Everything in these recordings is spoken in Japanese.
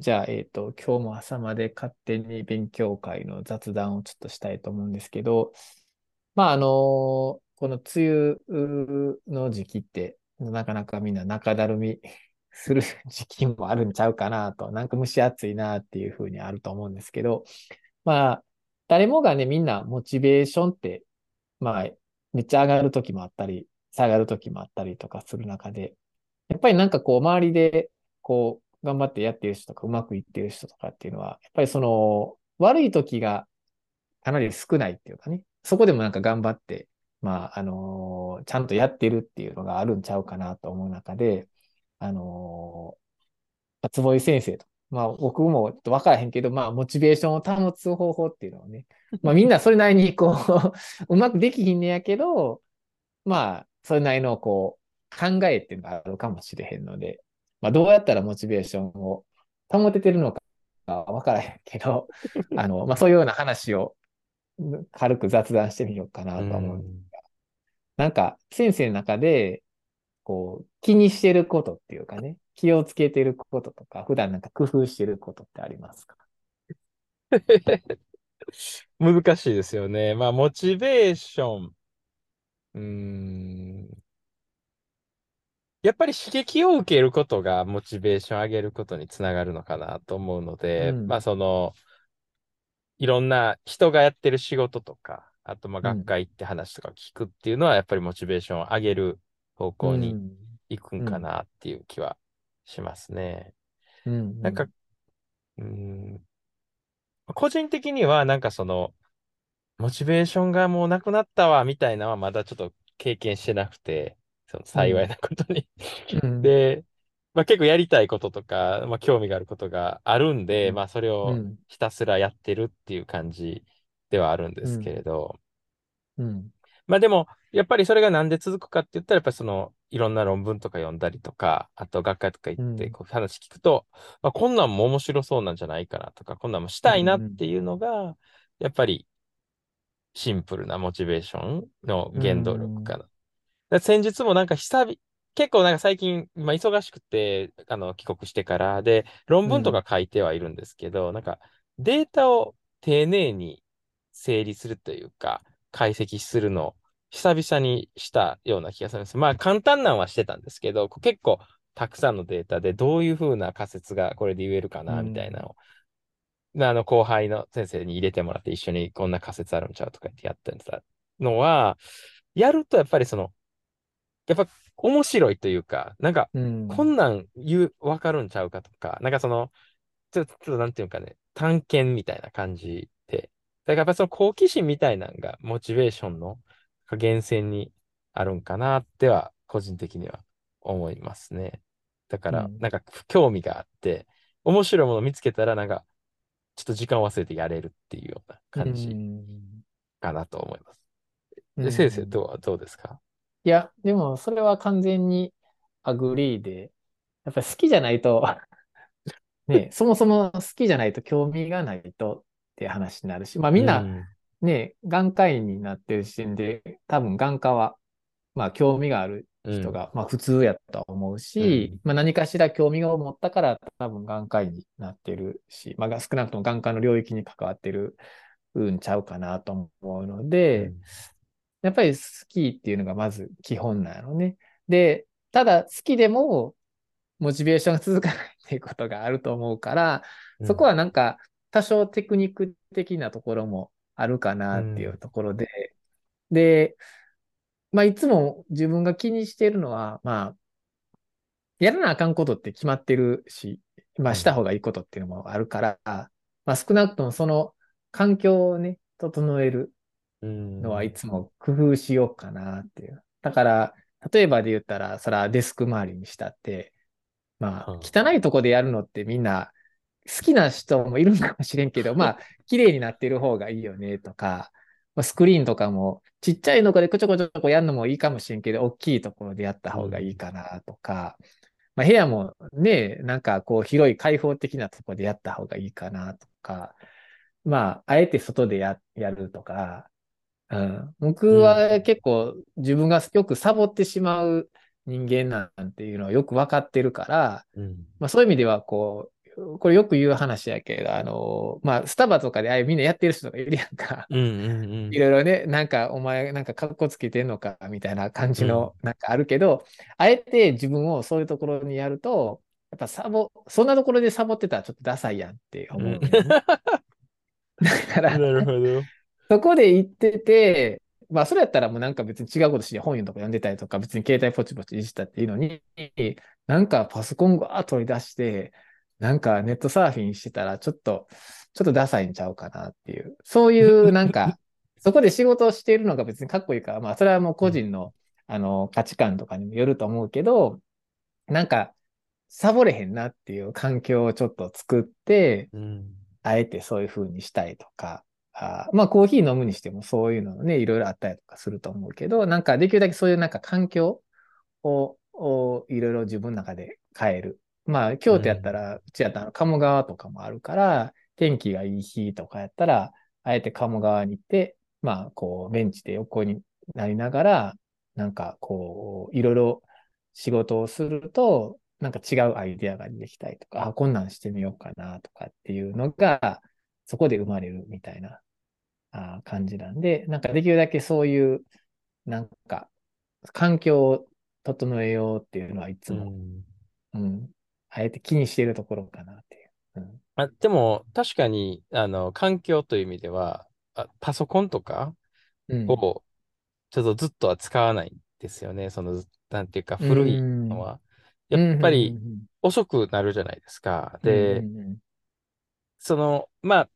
じゃあ、えっと、今日も朝まで勝手に勉強会の雑談をちょっとしたいと思うんですけど、まあ、あの、この梅雨の時期って、なかなかみんな中だるみ する時期もあるんちゃうかなと、なんか蒸し暑いなっていうふうにあると思うんですけど、まあ、誰もがね、みんなモチベーションって、まあ、めっちゃ上がる時もあったり、下がる時もあったりとかする中で、やっぱりなんかこう、周りで、こう、頑張ってやってる人とか、うまくいってる人とかっていうのは、やっぱりその、悪い時がかなり少ないっていうかね、そこでもなんか頑張って、まあ、あのー、ちゃんとやってるっていうのがあるんちゃうかなと思う中で、あのー、坪井先生と、まあ僕もちょっとわからへんけど、まあモチベーションを保つ方法っていうのをね、まあみんなそれなりにこう うまくできひんねやけど、まあそれなりのこう考えっていうのがあるかもしれへんので、まあどうやったらモチベーションを保ててるのかわからへんけど、あの、まあそういうような話を軽く雑談してみようかなと思うんですが、なんか先生の中で、こう、気にしてることっていうかね、気をつけてることとか、普段なんか工夫してることってありますか？難しいですよね。まあ、モチベーション。うーん。やっぱり刺激を受けることがモチベーション上げることにつながるのかなと思うので、うん、まあその、いろんな人がやってる仕事とか、あとまあ学会行って話とか聞くっていうのはやっぱりモチベーションを上げる方向に行くんかなっていう気はしますね。うん、なんか、うん、個人的にはなんかその、モチベーションがもうなくなったわみたいなのはまだちょっと経験してなくて、その幸いなことに。うん、で、まあ、結構やりたいこととか、まあ、興味があることがあるんで、うん、まあそれをひたすらやってるっていう感じではあるんですけれど、うん、まあでも、やっぱりそれがなんで続くかって言ったら、やっぱりその、いろんな論文とか読んだりとか、あと学会とか行ってこう話聞くと、うん、まあ、こんなんも面白そうなんじゃないかなとか、こんなんもしたいなっていうのが、やっぱりシンプルなモチベーションの原動力かな。うん、先日もなんか久々、結構なんか最近、まあ、忙しくて、あの、帰国してから、で、論文とか書いてはいるんですけど、うん、なんかデータを丁寧に整理するというか、解析するのを久々にしたような気がするんです。まあ簡単なんはしてたんですけど、結構たくさんのデータでどういうふうな仮説がこれで言えるかな、みたいなのを、うん、あの後輩の先生に入れてもらって一緒にこんな仮説あるんちゃうとか言ってやってたのは、やるとやっぱりその、やっぱ面白いというか、なんか、こんなん言う、わかるんちゃうかとか、なんかその、ちょっと、なんていうかね、探検みたいな感じで、だからやっぱその好奇心みたいなのがモチベーションの源泉にあるんかなっては、個人的には思いますね。だから、なんか興味があって、面白いものを見つけたら、なんか、ちょっと時間を忘れてやれるっていうような感じかなと思います。で先生どう、どうですか？いや、でもそれは完全に agree で、やっぱり好きじゃないとね、そもそも好きじゃないと興味がないとって話になるし、まあみんなね、眼科医になってる時点で、多分眼科は、まあ興味がある人が、うん、まあ普通やと思うし、うん、まあ何かしら興味を持ったから多分眼科医になってるし、まあ少なくとも眼科の領域に関わってるうんちゃうかなと思うので、うん、やっぱり好きっていうのがまず基本なのね。で、ただ好きでもモチベーションが続かないっていうことがあると思うから、そこはなんか多少テクニック的なところもあるかなっていうところで、うん、で、まあ、いつも自分が気にしているのは、まあ、やらなあかんことって決まってるし、まあ、した方がいいことっていうのもあるから、まあ、少なくともその環境をね、整えるのはいつも工夫しようかなっていう。だから、例えばで言ったら、それはデスク周りにしたって、まあ、汚いとこでやるのってみんな好きな人もいるかもしれんけど、まあ、綺麗になってる方がいいよねとか、まあ、スクリーンとかもちっちゃいのかでこちょこちょこやるのもいいかもしれんけど、大きいところでやった方がいいかなとか、まあ、部屋もね、なんかこう広い開放的なところでやった方がいいかなとか、まあ、あえて外でややるとか、うん、僕は結構自分がよくサボってしまう人間なんていうのはよく分かってるから、うん、まあ、そういう意味ではこう、これよく言う話やけど、あの、まあ、スタバとかでああいうみんなやってる人がいるやんか。うんうんうん。いろいろね、なんかお前なんか格好つけてんのかみたいな感じのなんかあるけど、あえて自分をそういうところにやると、やっぱサボ、そんなところでサボってたらちょっとダサいやんって思う、ね だから、なるほど。そこで行ってて、まあそれやったらもうなんか別に違うことして本読んとか読んでたりとか、別に携帯ポチポチいじったっていいのに、なんかパソコンが取り出して、なんかネットサーフィンしてたらちょっと、ちょっとダサいんちゃうかなっていう、そういう なんか、そこで仕事をしているのが別にかっこいいから、まあそれはもう個人の、あの価値観とかにもよると思うけど、なんか、サボれへんなっていう環境をちょっと作って、うん。あえてそういう風にしたいとか、あーまあコーヒー飲むにしてもそういうのね、いろいろあったりとかすると思うけど、なんかできるだけそういうなんか環境を、をいろいろ自分の中で変える。まあ京都やったら、うちやったら鴨川とかもあるから、天気がいい日とかやったら、あえて鴨川に行って、まあこうベンチで横になりながら、なんかこう、いろいろ仕事をすると、なんか違うアイデアが出てきたりとか、あ、こんなんしてみようかなとかっていうのが、そこで生まれるみたいなあ感じなんで、なんかできるだけそういう、なんか、環境を整えようっていうのはいつも、うんうん、あえて気にしているところかなっていう。うんあでも、確かに、あの、環境という意味では、あパソコンとかうんを、ちょっとずっとは使わないんですよね。その、なんていうか、古いのは。やっぱり、遅くなるじゃないですか。で、その、まあ、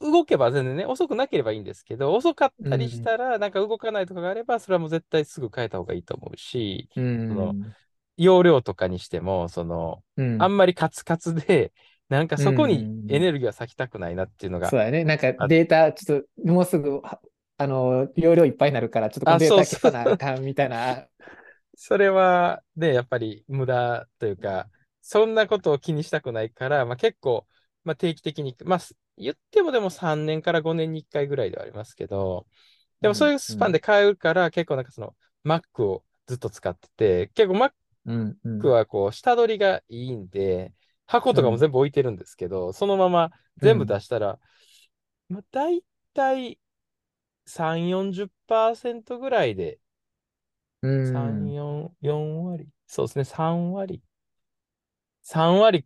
動けば全然ね、遅くなければいいんですけど、遅かったりしたら、なんか動かないとかがあれば、それはもう絶対すぐ変えた方がいいと思うし、うん。その容量とかにしても、その、うん。あんまりカツカツで、なんかそこにエネルギーは割きたくないなっていうのがそう、だね。なんかあデータ、ちょっともうすぐ、はあの、容量いっぱいになるから、ちょっとこのあデータ消さなあかんみたいな。それはね、やっぱり無駄というか、そんなことを気にしたくないから、まあ、結構、まあ、定期的に、まあ、す言ってもでも3年から5年に1回ぐらいではありますけど、でもそういうスパンで買うから、結構なんかその Mac をずっと使ってて、結構 Mac。はこう下取りがいいんで、箱とかも全部置いてるんですけど、そのまま全部出したら、まあ、大体3、40%ぐらいでうん3、4、4割。そうですね、3割。3割、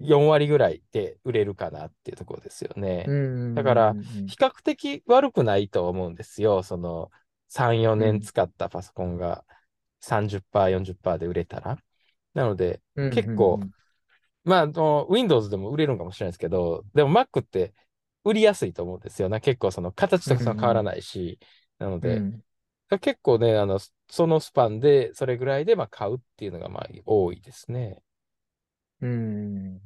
4割ぐらいで売れるかなっていうところですよね。うんだから比較的悪くないと思うんですよ。その3、4年使ったパソコンが30%、40%で売れたら。なので、うん結構まあ、あの Windows でも売れるのかもしれないですけど、でも Mac って売りやすいと思うんですよね。結構その形とか変わらないし。なので、うん結構ね、あの、そのスパンで、それぐらいで、まあ、買うっていうのが、まあ、多いですね。うん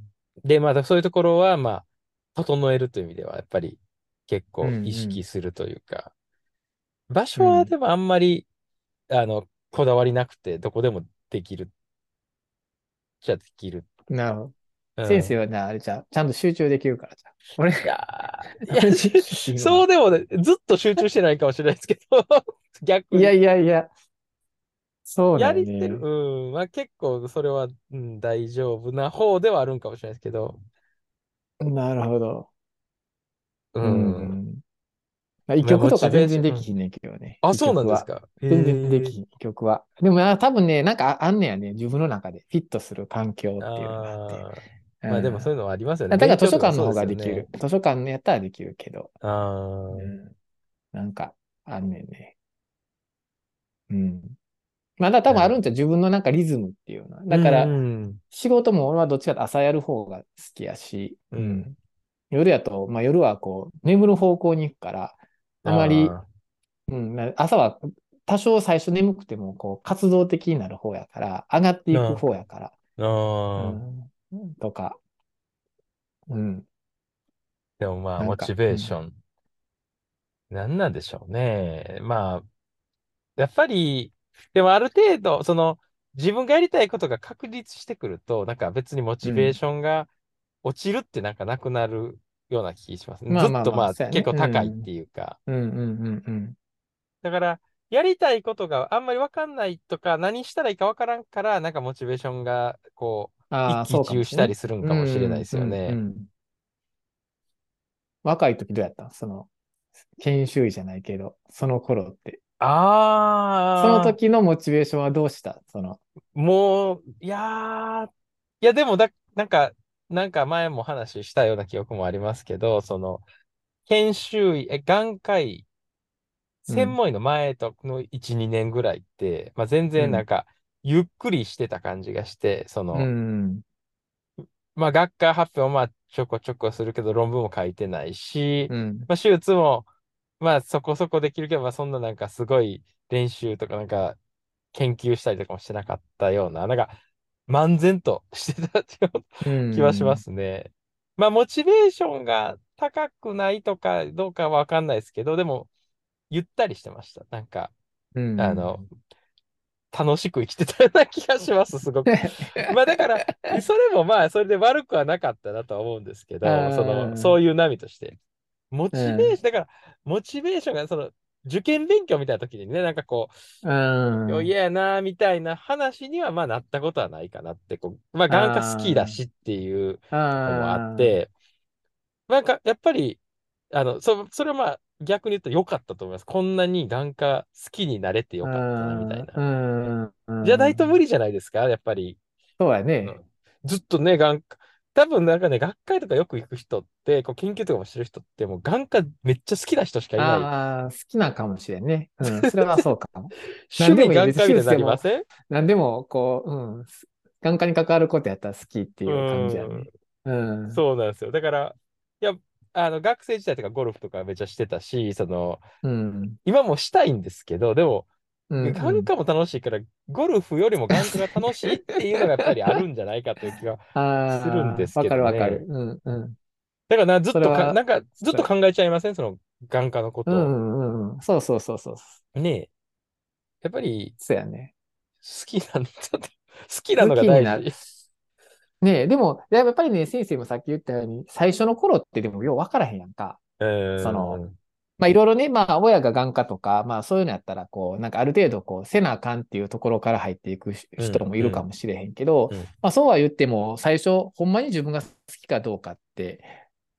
で、まあ、そういうところは、まあ、整えるという意味では、やっぱり、結構意識するというか、場所は、でもあんまり、あの、こだわりなくて、どこでもできる。じゃできる。なるほうど。ん先生はな、あれじゃあ、ちゃんと集中できるからじゃあ。俺、いやー、いや、いそうでもね、ずっと集中してないかもしれないですけど、逆に。いやいやいや、そうだよやりてる。ね。うん。まあ結構それは、うん、大丈夫な方ではあるんかもしれないですけど。なるほど。う。うんん。まあ一曲とか全然できひんねんけどね。あ、一そうなんですか。全然できへひん、曲は。でも、あ多分ね、なんかああんねやね。自分の中でフィットする環境っていうのがあって。あーまあでもそういうのはありますよね。だから図書館の方ができる。。図書館のやったらできるけど。ああ、うんなんか、あんねんね。うん。まあ、だ多分あるんちゃう自分のなんかリズムっていうのは。だからう、ん仕事も俺はどっちかって朝やる方が好きやし、うん。夜やと、まあ夜はこう、眠る方向に行くから、あまり、あうん、な朝は多少最初眠くても、こう、活動的になる方やから、上がっていく方やから、うん、とか、うん、でもまあ、モチベーション。なんなんでしょうね。まあ、やっぱり、でもある程度、その、自分がやりたいことが確立してくると、なんか別にモチベーションが落ちるってなんかなくなるような気しますね。まあまあまあずっとまあ結構高いっていうか。うん、うん、うん、うん。だから、やりたいことがあんまりわかんないとか、何したらいいかわからんから、なんかモチベーションが、こう、一喜したりするんうかもしれないでん、うん、うすよね。ん。若い時どうやったその、研修医じゃないけど、その頃って。そのあ時のモチベーションはどうした？その、ー、もう、いやー、いやでもだ、なんか、なんか前も話したような記憶もありますけど、その、研修医、え、眼科医、うん、専門医の前との1、2年ぐらいって、まあ、全うん、然なんか、ゆっくりしてた感じがして、そうの、ん、まあ、学会発表もまあちょこちょこするけど、論文も書いてないし、うん、まあ、手術も、まあ、そこそこできるけど、まあ、そんななんかすごい練習とかなんか研究したりとかもしてなかったような、なんか、漫然としてた気はしまん、すね。まあ、モチベーションが高くないとかどうかはわかんないですけど、でも、ゆったりしてました。なんか、うあの、ん。楽しく生きてたような気がします、すごく。まあだから、それもまあ、それで悪くはなかったなとは思うんですけうど、その、そん、ういう波として。モうん、チベーション、だから、モチベーションが、その、受験勉強みたいな時にね、なんかこうう、ん、嫌やな、みたいな話には、まあなったことはないかなって、こう、まあ眼科好きだあしっていうあ、のもあって、なんか、やっぱり、あの、そ、それはまあ、逆に言うと良かったと思います。こんなに眼科好きになれてようかったな、みたいん、うな。ん、うじゃないと無ん。理じゃないですか、やっぱり。そうやね。うんずっとね、眼科、多分なんかね、学会とかよく行く人って、こう研究とかもしてる人って、もう眼科めっちゃ好きな人しかいない。ああ、好きなんかもしれんね。うん、それはそうかも。趣味眼科みたいになりません？何でも、こう、うん、眼科に関わることやったら好きってういう感じやん。ね。うん、そうなんですよ。だから、いや、あの、学生時代とかゴルフとかめっちゃしてたし、その、うん、今もしたいんですけど、でも、うん、うん。眼科も楽しいから、ゴルフよりも眼科が楽しいっていうのがやっぱりあるんじゃないかという気がするんでああ、わすけかるわかる。どね。うん、うん。だからな、ずっとか、なんか、ずっと考えちゃいません？その眼科のこうん、とを。うん、うん。そうそうそうそう。ねえ。やっぱりそうやね。好きなんだ。好きな好のが。大事。ねえ、でも、やっぱりね、先生もさっき言ったように、最初の頃ってでもようわからへんやんか。うその、ーん。まあいろいろね、まあ親が眼科とか、まあそういうのやったら、こう、なんかある程度こう、せなあかんっていうところから入っていく人もいるかうん、もしれへんけど、うん。まあそうは言っても、最初、ほんまに自分が好きかどうかって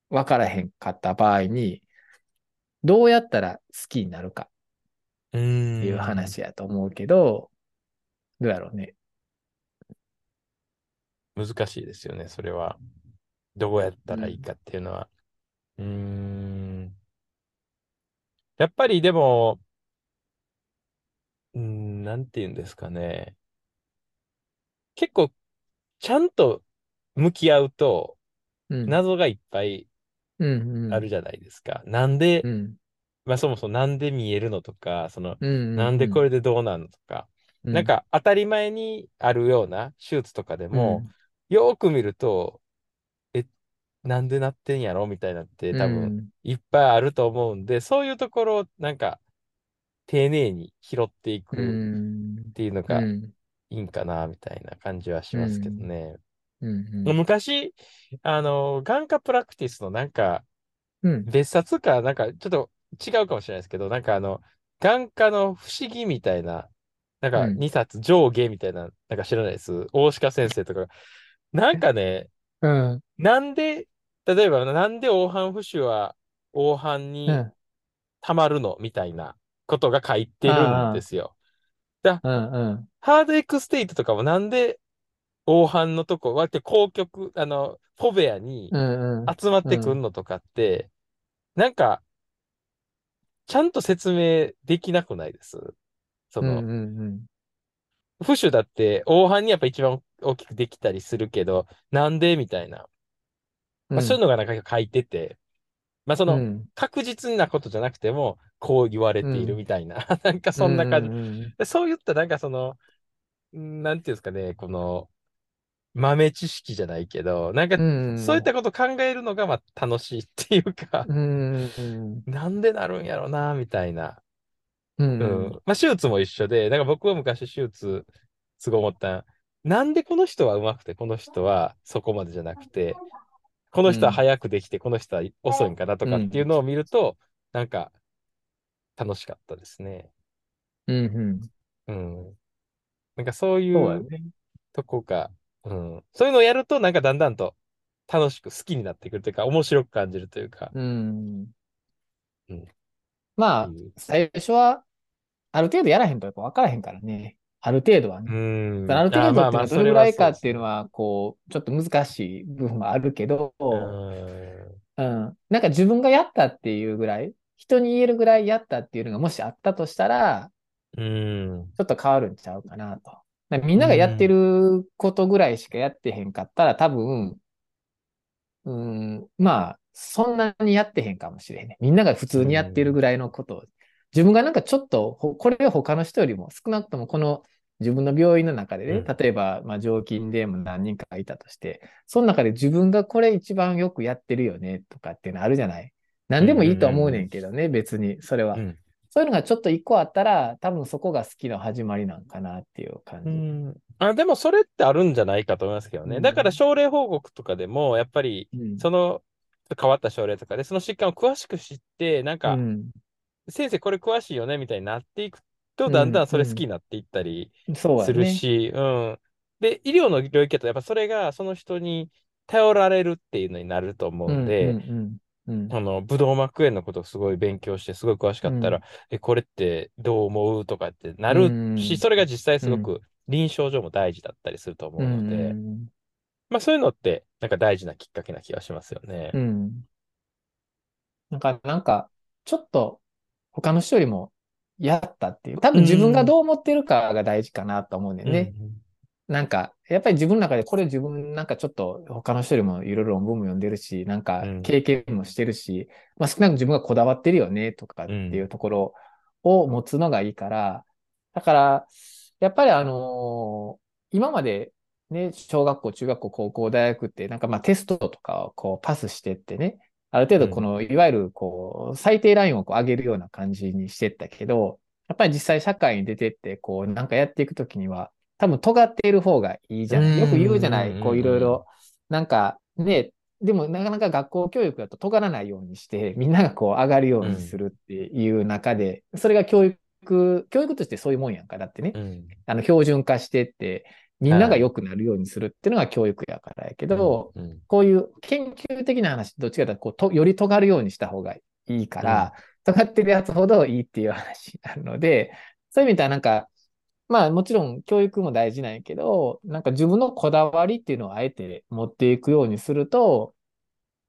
分からへんかった場合に、どうやったら好きになるかうっていう。話やと思うけど、どうやろうね。難しいですよね、それは。どうやったうん。らいいかっていうのは。うーん。やっぱりでも、うーん、なんて言うんですかね。結構、ちゃんと向き合うと、うん。謎がいっぱいうん。うん。あるじゃないですか。なんで、うん。まあそもそもなんで見えるのとか、その、うん。なんでうん。これでどうなのとか、うん。なんか当たり前にあるような手術とかでも、うん。よーく見ると、え、なんでなってんやろみたいなってう多分ん。いっぱいあると思うんで、そういうところをなんか丁寧に拾っていうくん。っていうのがうん。いいんかな、みたいな感じはしうますけどん。ね。うん。昔、あの、眼科プラクティスのなんか、うん。別冊か、なんかちょっと違うかもしれないですけど、なんかあの、眼科の不思議みたいな、なんかうん。2冊上下みたいな、なんか知らないです？大鹿先生とか。なんかね、うん。なんで、例えばなんで黄斑浮腫は黄斑にうん。溜まるのみたいなことが書いてるんであすよ。だあ、うん。うん。ハードエクステイトとかもなんで黄斑のとこ、割って光極、あの、フォベアにうん。集まってくんうん。のとかって、なんか、ちゃんと説明できなくないです？そうん。の、うん。うん。浮腫だって黄斑にやっぱ一番大きくできたりするけど、なんで？みたいな。まあ、そういううん。のがなんか書いてて、まあその、うん。確実なことじゃなくても、こう言われているうん。みたいな。なんかうそんな感じ。ん。そういったなんかその、んなんていうんですかね、この、豆知識じゃないけど、なんか、うん。そういったこと考えるのが、まあ、楽しいっていうか、うん。うん。なんでなるんやろな、みたいな。ううん。ん。まあ、手術も一緒で、なんか僕は昔手術、すごい思った。なんでこの人は上手くて、この人はそこまでじゃなくて、この人はうん。早くできて、この人は遅いんかなとかっていううん。のを見ると、なんか楽しかったですね。うん。うん。なんかそういう。とこがうん。そういうのをやると、なんかだんだんと楽しく好きになってくるというか、面白く感じるというか。うん。うん。まあ、最初は、ある程度やらへんとやっぱ分からへんからね。ある程度はね。うん。ある程度ってどれぐらいかっていうのは、こう、ちょっと難しい部分もあるけど、うん。なんか自分がやったっていうぐらい、人に言えるぐらいやったっていうのがもしあったとしたら、うん。ちょっと変わるんちゃうかなと。みんながやってることぐらいしかやってへんかったら、多分、うん、まあ、そんなにやってへんかもしれへんね。みんなが普通にやってるぐらいのことを。自分がなんかちょっと、これを他の人よりも少なくともこの自分の病院の中でね、例えば、まあ、常勤でも何人かいたとして、その中で自分がこれ一番よくやってるよねとかっていうのあるじゃない？何でもいいと思うねんけどね、別に、それは。そういうのがちょっと一個あったら、多分そこが好きの始まりなんかなっていう感じ。うん。あでもそれってあるんじゃないかと思いますけどね。うん、だから症例報告とかでも、やっぱり、その変わった症例とかで、その疾患を詳しく知って、なんか、うん、先生これ詳しいよねみたいになっていくと、だんだんそれ好きになっていったりするし、うん、ね、で、医療の領域だと、やっぱそれがその人に頼られるっていうのになると思うんで、うんうんうんうん、あの、ブドウ膜炎のことをすごい勉強して、すごい詳しかったら、うん、え、これってどう思うとかってなるし、うん、それが実際すごく臨床上も大事だったりすると思うので、うん、まあそういうのって、なんか大事なきっかけな気がしますよね。うん。なんか、なんか、ちょっと他の人よりもやったっていう、多分自分がどう思ってるかが大事かなと思うんだよね。うん。なんか、やっぱり自分の中でこれ自分なんかちょっと他の人よりもいろいろ論文も読んでるし、なんか経験もしてるし、うん、まあ少なく自分がこだわってるよねとかっていうところを持つのがいいから、だから、やっぱりあのー、今までね、小学校、中学校、高校、大学って、なんかまあテストとかをこうパスしてってね、ある程度この、いわゆるこう、最低ラインをこう上げるような感じにしてったけど、やっぱり実際社会に出てって、こう、なんかやっていくときには、多分尖っている方がいいじゃない。よく言うじゃない。こういろいろ。なんかね、でもなかなか学校教育だと尖らないようにして、みんながこう上がるようにするっていう中で、それが教育、教育としてそういうもんやんか。だってね、うん、あの標準化してって、みんなが良くなるようにするっていうのが教育やからやけど、うんうん、こういう研究的な話、どっちかというとこうと、より尖るようにした方がいいから、尖ってるやつほどいいっていう話なので、そういう意味ではなんか、まあもちろん教育も大事なんやけど、なんか自分のこだわりっていうのをあえて持っていくようにすると、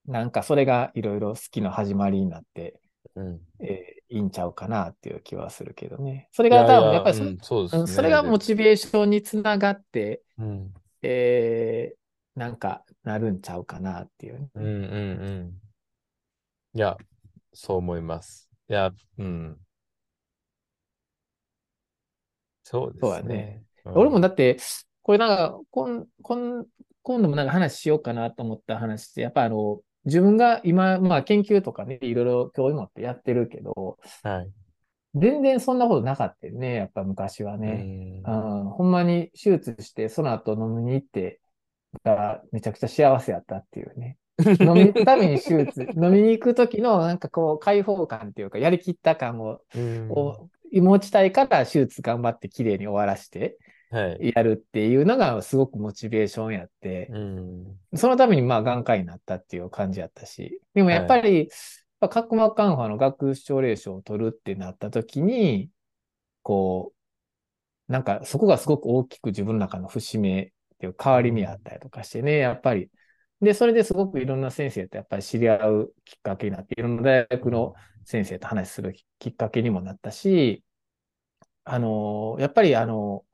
なんかそれがいろいろ好きの始まりになって、うん、えー、いいんちゃうかなっていう気はするけどね。それが多分やっぱりそ,、うんそね、それがモチベーションにつながって、うん、えー、なんかなるんちゃうかなっていう、うんうんうん。いや、そう思います。いや、うん。そうですね。そうやね。うん、俺もだって、これなんか、こん、こん、今度もなんか話しようかなと思った話って、やっぱあの、自分が今、まあ研究とかね、いろいろ興味持ってやってるけど、はい。全然そんなことなかったよね、やっぱ昔はね。うん、ほんまに手術して、その後飲みに行って、がめちゃくちゃ幸せやったっていうね。飲みに行くために手術、飲みに行く時のなんかこう開放感っていうか、やりきった感を、を持ちたいから手術頑張って綺麗に終わらして、やるっていうのがすごくモチベーションやって、そのためにまあ眼科医になったっていう感じやったし、でもやっぱり、はい、角膜カンファの学症例書を取るってなった時に、こう、なんかそこがすごく大きく自分の中の節目っていう変わり目あったりとかしてね、やっぱり。で、それですごくいろんな先生とやっぱり知り合うきっかけになって、いろんな大学の先生と話するきっかけにもなったし、あの、やっぱりあの、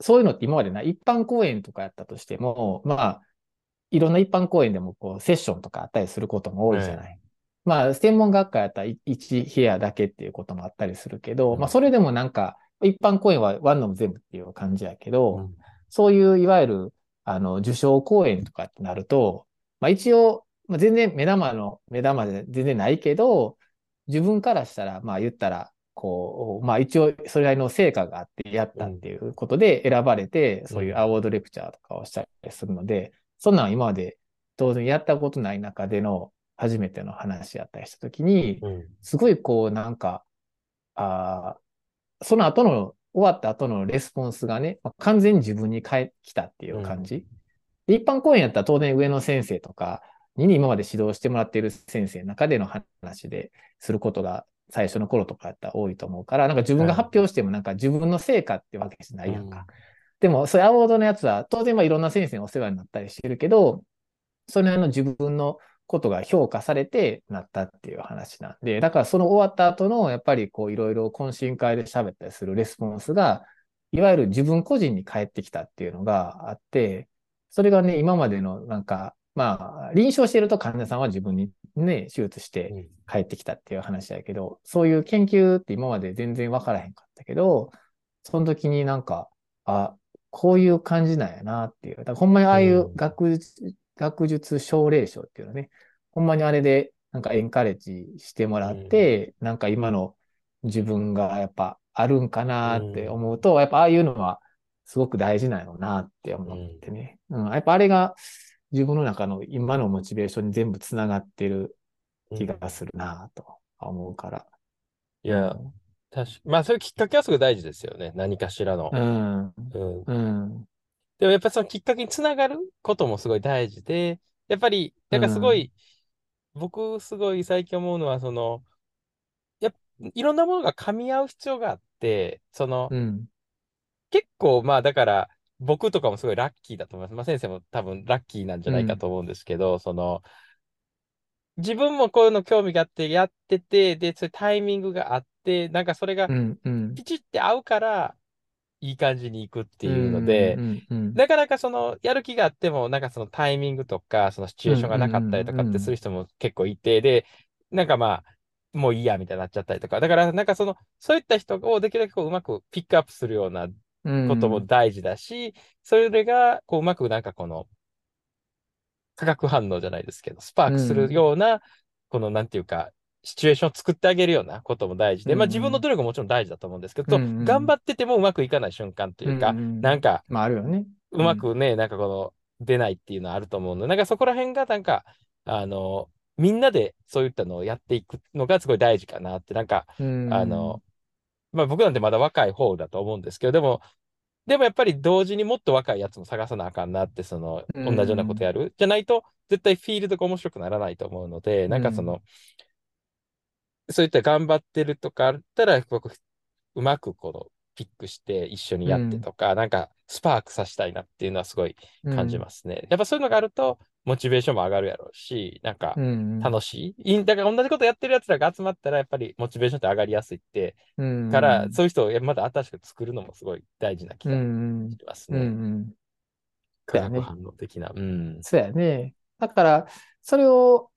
そういうのって今までな、一般公演とかやったとしても、まあ、いろんな一般公演でもこう、セッションとかあったりすることも多いじゃない。まあ、専門学科やったら1部屋だけっていうこともあったりするけど、うん、まあ、それでもなんか、一般公演はワンのも全部っていう感じやけど、うん、そういういわゆる、あの、受賞公演とかってなると、まあ一応、まあ、全然目玉の、目玉で全然ないけど、自分からしたら、まあ言ったら、こう、まあ一応それなりの成果があってやったっていうことで選ばれて、そういうアワードレクチャーとかをしたりするので、そんなん今まで当然やったことない中での初めての話やったりしたときに、すごいこうなんか、あその後の終わった後のレスポンスがね、まあ、完全に自分に返ってきたっていう感じ。で一般講演やったら当然上の先生とかに今まで指導してもらっている先生の中での話ですることが最初の頃とかやったら多いと思うから、なんか自分が発表してもなんか自分の成果ってわけじゃないやんか。でも、そういうアワードのやつは、当然はいろんな先生にお世話になったりしてるけど、その辺の自分のことが評価されてなったっていう話なんで、だからその終わった後の、やっぱりこういろいろ懇親会で喋ったりするレスポンスが、いわゆる自分個人に返ってきたっていうのがあって、それがね、今までのなんか、まあ、臨床してると患者さんは自分にね、手術して帰ってきたっていう話やけど、そういう研究って今まで全然わからへんかったけど、その時になんか、あ、こういう感じなんやなっていう。だからほんまにああいう学術、うん、学術奨励賞っていうのね、ほんまにあれでなんかエンカレッジしてもらって、うん、なんか今の自分がやっぱあるんかなって思うと、うん、やっぱああいうのはすごく大事なのなって思ってね。うん、やっぱあれが自分の中の今のモチベーションに全部つながってる気がするなと思うから。いや、確かまあ、そういうきっかけはすごい大事ですよね。何かしらの。うん。うん。でもやっぱりそのきっかけにつながることもすごい大事で、やっぱり、なんかすごい、うん、僕すごい最近思うのは、その、やいろんなものが噛み合う必要があって、その、うん、結構まあだから、僕とかもすごいラッキーだと思います。まあ先生も多分ラッキーなんじゃないかと思うんですけど、うん、その、自分もこういうの興味があってやってて、で、そういうタイミングがあって、なんかそれがピチって合うから、いい感じにいくっていうので、なかなかその、やる気があっても、なんかそのタイミングとか、そのシチュエーションがなかったりとかってする人も結構いて、で、なんかまあ、もういいやみたいになっちゃったりとか、だからなんかその、そういった人をできるだけこううまくピックアップするようなことも大事だし、それがこううまくなんかこの、化学反応じゃないですけど、スパークするような、うん、この、なんていうか、シチュエーションを作ってあげるようなことも大事で、うん、まあ自分の努力ももちろん大事だと思うんですけど、うん、頑張っててもうまくいかない瞬間というか、うん、なんか、まああるよね。うまくね、なんかこの、出ないっていうのはあると思うので、なんかそこら辺がなんか、あの、みんなでそういったのをやっていくのがすごい大事かなって、なんか、あの、まあ僕なんてまだ若い方だと思うんですけど、でも、でもやっぱり同時にもっと若いやつも探さなあかんなって、その、同じようなことやる。じゃないと、絶対フィールドが面白くならないと思うので、なんかその、そういった頑張ってるとかあったら、僕、うまくこの、ピックして一緒にやってとか、なんかスパークさせたいなっていうのはすごい感じますね。やっぱそういうのがあると、モチベーションも上がるやろうし、なんか楽しい？うん、だから同じことやってるやつらが集まったら、やっぱりモチベーションって上がりやすいって、うん、から、そういう人をまだ新しく作るのもすごい大事な気がしますね。うん、化学反応的な。うん。そうやね。だから、それを、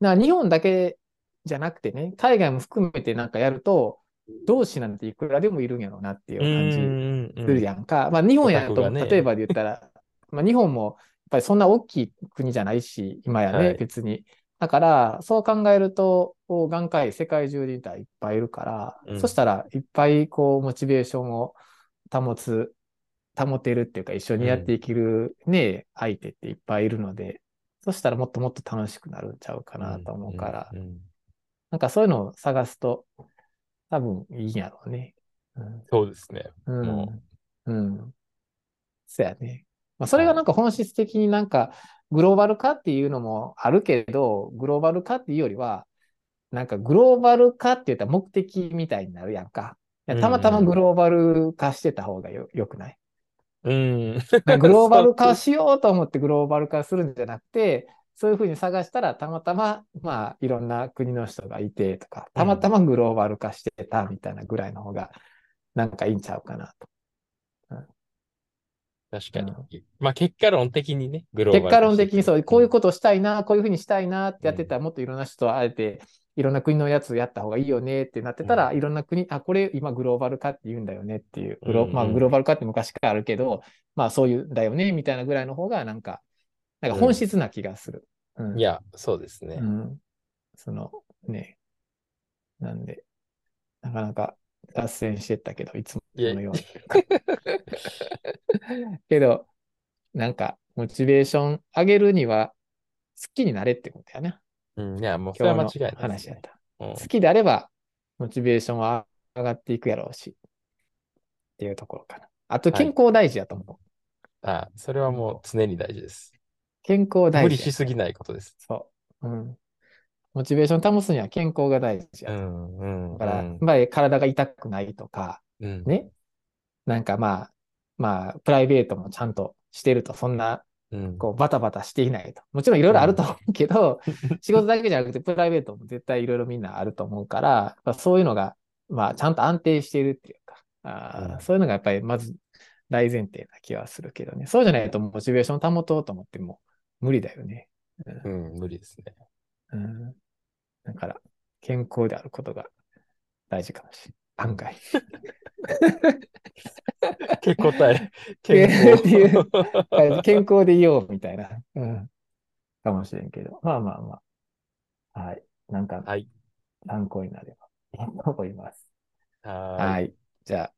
な日本だけじゃなくてね、海外も含めてなんかやると、同志なんていくらでもいるんやろうなっていう感じするやんか。まあ日本やと、ね、例えばで言ったら、まあ日本もっぱりそんな大きい国じゃないし、今やね、はい、別に。だから、そう考えると、眼科医世界中にいっぱいいるから、うん、そしたらいっぱいこう、モチベーションを保つ、保てるっていうか、一緒にやっていけるね、うん、相手っていっぱいいるので、そしたらもっともっと楽しくなるんちゃうかなと思うから、うん、なんかそういうのを探すと、多分いいんやろうね。うん、そうですね。うん。うん。そうやね。まあ、それがなんか本質的になんかグローバル化っていうのもあるけど、グローバル化っていうよりは、なんかグローバル化って言ったら目的みたいになるやんか。たまたまグローバル化してた方がよよくない？うん。グローバル化しようと思ってグローバル化するんじゃなくて、そういうふうに探したら、たまたま、まあ、いろんな国の人がいてとか、たまたまグローバル化してたみたいなぐらいの方が、なんかいいんちゃうかなと。確かに。うん、まあ結果論的にね、グローバル結果論的にそう、こういうことしたいな、こういうふうにしたいなってやってたら、もっといろんな人と会えて、いろんな国のやつやった方がいいよねってなってたら、うん、いろんな国、あ、これ今グローバル化って言うんだよねっていう、グロ,、まあ、グローバル化って昔からあるけど、まあそういうんだよねみたいなぐらいの方が、なんか、なんか本質な気がする。うん、いや、そうですね。うん。その、ね。なんで、なかなか脱線してったけど、いつものように。けど、なんか、モチベーション上げるには、好きになれってことやね。うん、いや、もうそれは間違いない、ね、話やった、うん。好きであれば、モチベーションは上がっていくやろうし。っていうところかな。あと、はい健康大事やと思う。あ、それはもう常に大事です。健康大事。無理しすぎないことです。そう。うん。モチベーション保つには健康が大事やと。うん、うん、だから、体が痛くないとか、うん、ね。なんかまあ、まあ、プライベートもちゃんとしてると、そんな、うん、こう、バタバタしていないと。もちろんいろいろあると思うけど、仕事だけじゃなくて、プライベートも絶対いろいろみんなあると思うから、まあそういうのが、まあ、ちゃんと安定しているっていうか、あーうんそういうのがやっぱりまず大前提な気はするけどね。そうじゃないとモチベーション保とうと思っても無理だよね。うん、無理ですね。うん。だから、健康であることが大事かもしれない。案外。結構大変。健健っていう康。健康でいようみたいな。うん。かもしれんけど。まあまあまあ。はい。なんかはい。参考になればいいと思います。はーい。はい。じゃあ、